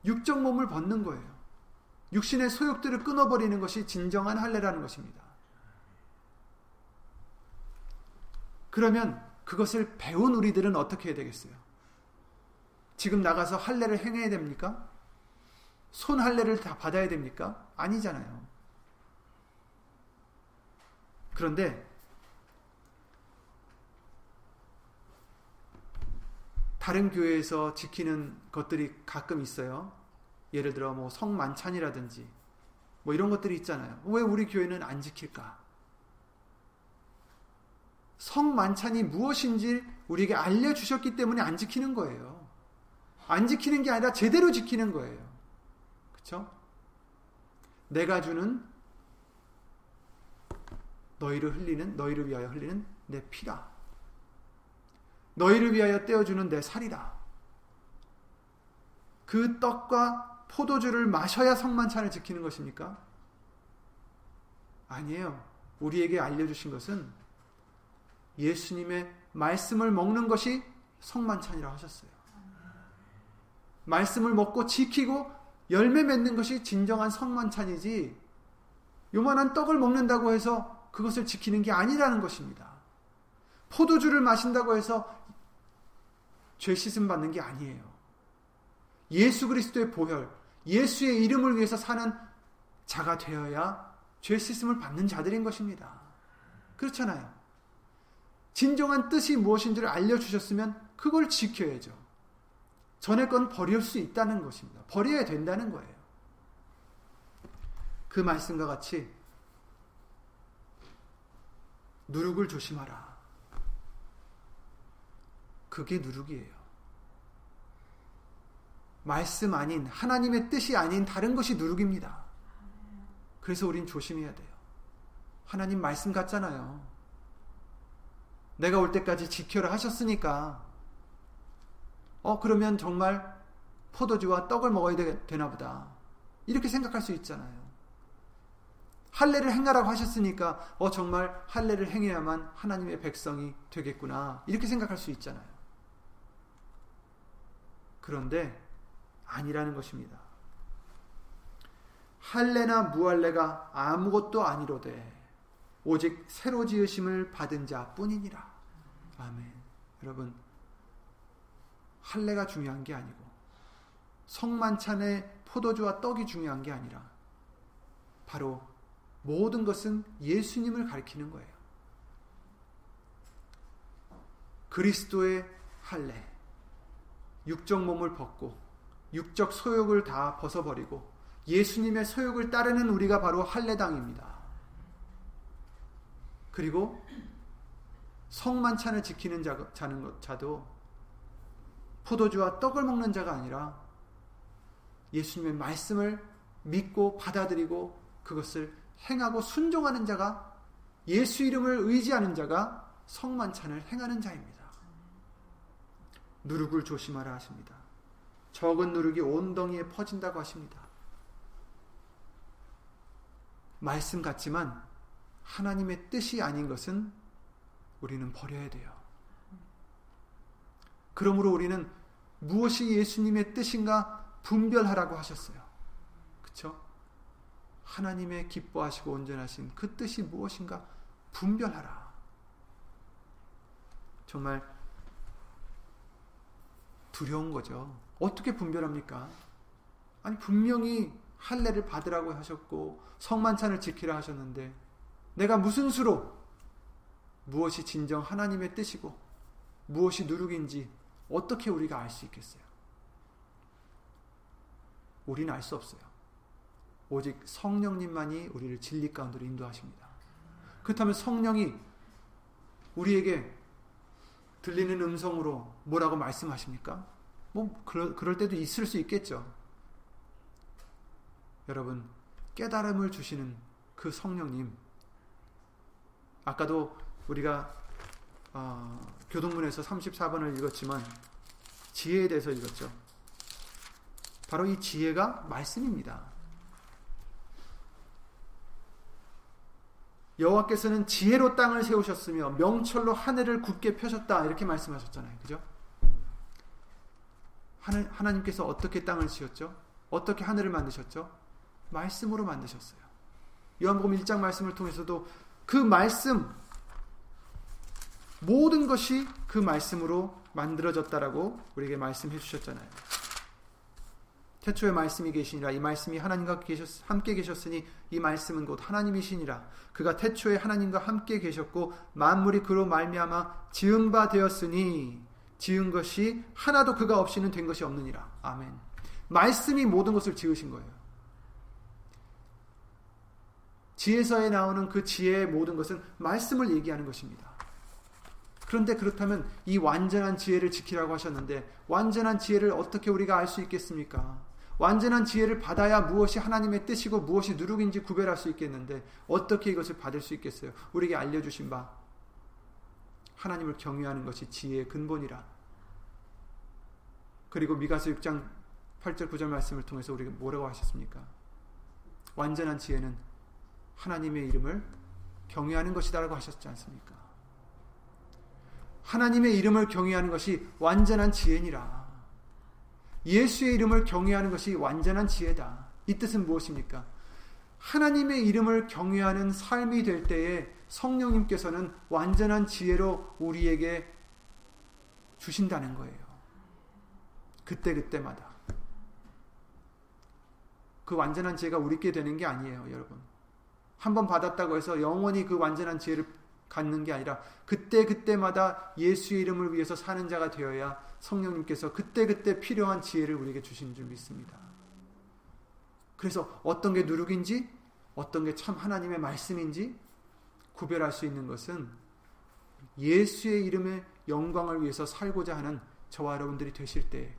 육적 몸을 벗는 거예요. 육신의 소욕들을 끊어버리는 것이 진정한 할례라는 것입니다. 그러면 그것을 배운 우리들은 어떻게 해야 되겠어요? 지금 나가서 할례를 행해야 됩니까? 손 할례를 다 받아야 됩니까? 아니잖아요. 그런데 다른 교회에서 지키는 것들이 가끔 있어요. 예를 들어 뭐 성만찬이라든지 뭐 이런 것들이 있잖아요. 왜 우리 교회는 안 지킬까? 성만찬이 무엇인지 우리에게 알려주셨기 때문에 안 지키는 거예요. 안 지키는 게 아니라 제대로 지키는 거예요. 그쵸? 내가 주는 너희를 흘리는, 너희를 위하여 흘리는 내 피라. 너희를 위하여 떼어주는 내 살이라. 그 떡과 포도주를 마셔야 성만찬을 지키는 것입니까? 아니에요. 우리에게 알려주신 것은 예수님의 말씀을 먹는 것이 성만찬이라고 하셨어요. 말씀을 먹고 지키고 열매 맺는 것이 진정한 성만찬이지 요만한 떡을 먹는다고 해서 그것을 지키는 게 아니라는 것입니다. 포도주를 마신다고 해서 죄 씻음 받는 게 아니에요. 예수 그리스도의 보혈, 예수의 이름을 위해서 사는 자가 되어야 죄 씻음을 받는 자들인 것입니다. 그렇잖아요. 진정한 뜻이 무엇인지를 알려주셨으면 그걸 지켜야죠. 전에 건 버릴 수 있다는 것입니다. 버려야 된다는 거예요. 그 말씀과 같이 누룩을 조심하라. 그게 누룩이에요. 말씀 아닌 하나님의 뜻이 아닌 다른 것이 누룩입니다. 그래서 우린 조심해야 돼요. 하나님 말씀 같잖아요. 내가 올 때까지 지켜라 하셨으니까 어 그러면 정말 포도주와 떡을 먹어야 되, 나 보다. 이렇게 생각할 수 있잖아요. 할례를 행하라고 하셨으니까 어 정말 할례를 행해야만 하나님의 백성이 되겠구나. 이렇게 생각할 수 있잖아요. 그런데 아니라는 것입니다. 할례나 무할례가 아무것도 아니로되 오직 새로 지으심을 받은 자뿐이니라. 아멘. 여러분 할례가 중요한 게 아니고 성만찬의 포도주와 떡이 중요한 게 아니라 바로 모든 것은 예수님을 가리키는 거예요. 그리스도의 할례, 육적 몸을 벗고 육적 소욕을 다 벗어버리고 예수님의 소욕을 따르는 우리가 바로 할례당입니다. 그리고 성만찬을 지키는 자도 포도주와 떡을 먹는 자가 아니라 예수님의 말씀을 믿고 받아들이고 그것을 행하고 순종하는 자가 예수 이름을 의지하는 자가 성만찬을 행하는 자입니다. 누룩을 조심하라 하십니다. 적은 누룩이 온 덩이에 퍼진다고 하십니다. 말씀 같지만 하나님의 뜻이 아닌 것은 우리는 버려야 돼요. 그러므로 우리는 무엇이 예수님의 뜻인가 분별하라고 하셨어요. 그렇죠? 하나님의 기뻐하시고 온전하신 그 뜻이 무엇인가 분별하라. 정말 두려운 거죠. 어떻게 분별합니까? 아니 분명히 할례를 받으라고 하셨고 성만찬을 지키라 하셨는데 내가 무슨 수로 무엇이 진정 하나님의 뜻이고 무엇이 누룩인지 어떻게 우리가 알 수 있겠어요? 우리는 알 수 없어요. 오직 성령님만이 우리를 진리 가운데로 인도하십니다. 그렇다면 성령이 우리에게 들리는 음성으로 뭐라고 말씀하십니까? 뭐 그럴, 그럴 때도 있을 수 있겠죠. 여러분 깨달음을 주시는 그 성령님 아까도 우리가 어, 교동문에서 34번을 읽었지만 지혜에 대해서 읽었죠. 바로 이 지혜가 말씀입니다. 여호와께서는 지혜로 땅을 세우셨으며 명철로 하늘을 굳게 펴셨다 이렇게 말씀하셨잖아요. 그죠? 하늘, 하나님께서 어떻게 땅을 지었죠? 어떻게 하늘을 만드셨죠? 말씀으로 만드셨어요. 요한복음 1장 말씀을 통해서도 그 말씀 모든 것이 그 말씀으로 만들어졌다라고 우리에게 말씀해 주셨잖아요. 태초에 말씀이 계시니라. 이 말씀이 하나님과 계셨, 함께 계셨으니 이 말씀은 곧 하나님이시니라. 그가 태초에 하나님과 함께 계셨고 만물이 그로 말미암아 지은 바 되었으니 지은 것이 하나도 그가 없이는 된 것이 없느니라. 아멘. 말씀이 모든 것을 지으신 거예요. 지혜서에 나오는 그 지혜의 모든 것은 말씀을 얘기하는 것입니다. 그런데 그렇다면 이 완전한 지혜를 지키라고 하셨는데 완전한 지혜를 어떻게 우리가 알 수 있겠습니까? 완전한 지혜를 받아야 무엇이 하나님의 뜻이고 무엇이 누룩인지 구별할 수 있겠는데 어떻게 이것을 받을 수 있겠어요? 우리에게 알려주신 바 하나님을 경외하는 것이 지혜의 근본이라. 그리고 미가서 6장 8절 9절 말씀을 통해서 우리가 뭐라고 하셨습니까? 완전한 지혜는 하나님의 이름을 경외하는 것이다라고 하셨지 않습니까? 하나님의 이름을 경외하는 것이 완전한 지혜니라. 예수의 이름을 경외하는 것이 완전한 지혜다. 이 뜻은 무엇입니까? 하나님의 이름을 경외하는 삶이 될 때에 성령님께서는 완전한 지혜로 우리에게 주신다는 거예요. 그때그때마다. 그 완전한 지혜가 우리께 되는 게 아니에요, 여러분. 한 번 받았다고 해서 영원히 그 완전한 지혜를 갖는 게 아니라 그때 그때마다 예수의 이름을 위해서 사는 자가 되어야 성령님께서 그때 그때 필요한 지혜를 우리에게 주신 줄 믿습니다. 그래서 어떤 게 누룩인지 어떤 게 참 하나님의 말씀인지 구별할 수 있는 것은 예수의 이름의 영광을 위해서 살고자 하는 저와 여러분들이 되실 때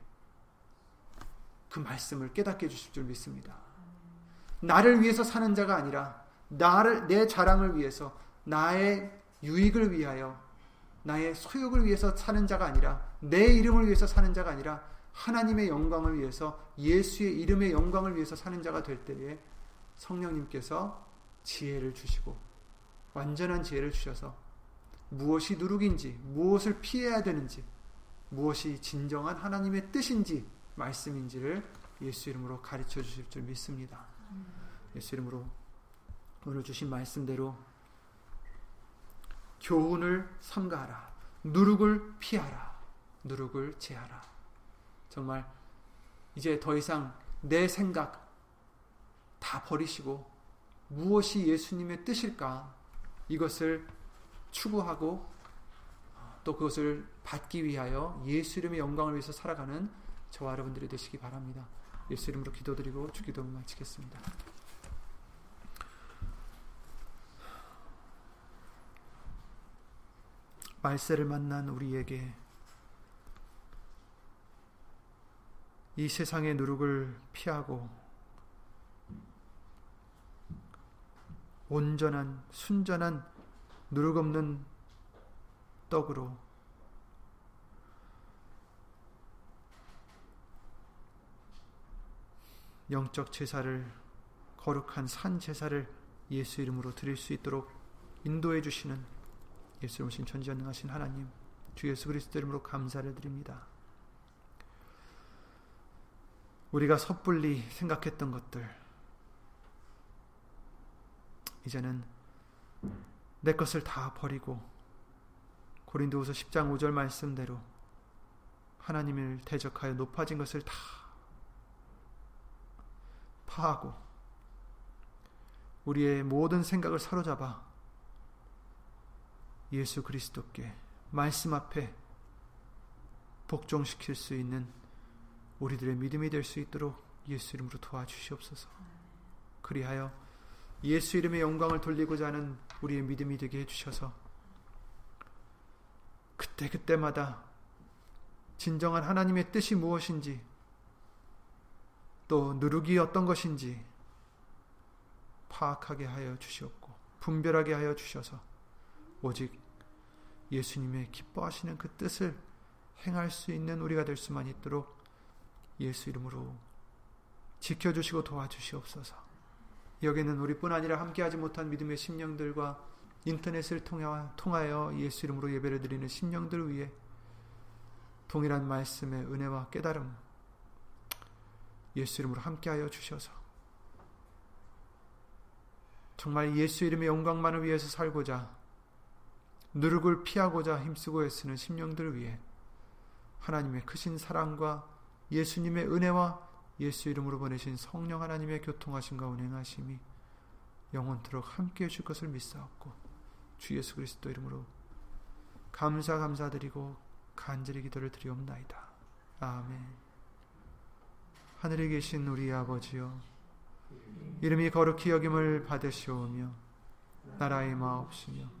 그 말씀을 깨닫게 해주실 줄 믿습니다. 나를 위해서 사는 자가 아니라 나를 내 자랑을 위해서 나의 유익을 위하여 나의 소욕을 위해서 사는 자가 아니라 내 이름을 위해서 사는 자가 아니라 하나님의 영광을 위해서 예수의 이름의 영광을 위해서 사는 자가 될 때에 성령님께서 지혜를 주시고 완전한 지혜를 주셔서 무엇이 누룩인지 무엇을 피해야 되는지 무엇이 진정한 하나님의 뜻인지 말씀인지를 예수 이름으로 가르쳐 주실 줄 믿습니다. 예수 이름으로 오늘 주신 말씀대로 교훈을 삼가하라. 누룩을 피하라. 누룩을 제하라. 정말 이제 더 이상 내 생각 다 버리시고 무엇이 예수님의 뜻일까 이것을 추구하고 또 그것을 받기 위하여 예수 이름의 영광을 위해서 살아가는 저와 여러분들이 되시기 바랍니다. 예수 이름으로 기도드리고 주기도 마치겠습니다. 말세를 만난 우리에게 이 세상의 누룩을 피하고 온전한 순전한 누룩 없는 떡으로 영적 제사를 거룩한 산 제사를 예수 이름으로 드릴 수 있도록 인도해 주시는 예수 오신 전지전능하신 하나님 주 예수 그리스도 이름으로 감사를 드립니다. 우리가 섣불리 생각했던 것들 이제는 내 것을 다 버리고 고린도후서 10장 5절 말씀대로 하나님을 대적하여 높아진 것을 다 파하고 우리의 모든 생각을 사로잡아 예수 그리스도께 말씀 앞에 복종시킬 수 있는 우리들의 믿음이 될 수 있도록 예수 이름으로 도와주시옵소서. 그리하여 예수 이름의 영광을 돌리고자 하는 우리의 믿음이 되게 해주셔서 그때 그때마다 진정한 하나님의 뜻이 무엇인지 또 누룩이 어떤 것인지 파악하게 하여 주시옵고 분별하게 하여 주셔서 오직 예수님의 기뻐하시는 그 뜻을 행할 수 있는 우리가 될 수만 있도록 예수 이름으로 지켜주시고 도와주시옵소서. 여기는 우리뿐 아니라 함께하지 못한 믿음의 심령들과 인터넷을 통하여 예수 이름으로 예배를 드리는 심령들 위해 동일한 말씀의 은혜와 깨달음 예수 이름으로 함께하여 주셔서 정말 예수 이름의 영광만을 위해서 살고자 누룩을 피하고자 힘쓰고 애쓰는 심령들을 위해 하나님의 크신 사랑과 예수님의 은혜와 예수 이름으로 보내신 성령 하나님의 교통하심과 운행하심이 영원토록 함께 해 줄 것을 믿사옵고 주 예수 그리스도 이름으로 감사 감사드리고 간절히 기도를 드리옵나이다. 아멘. 하늘에 계신 우리 아버지여 이름이 거룩히 여김을 받으시오며 나라의 마옵시며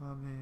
Amen.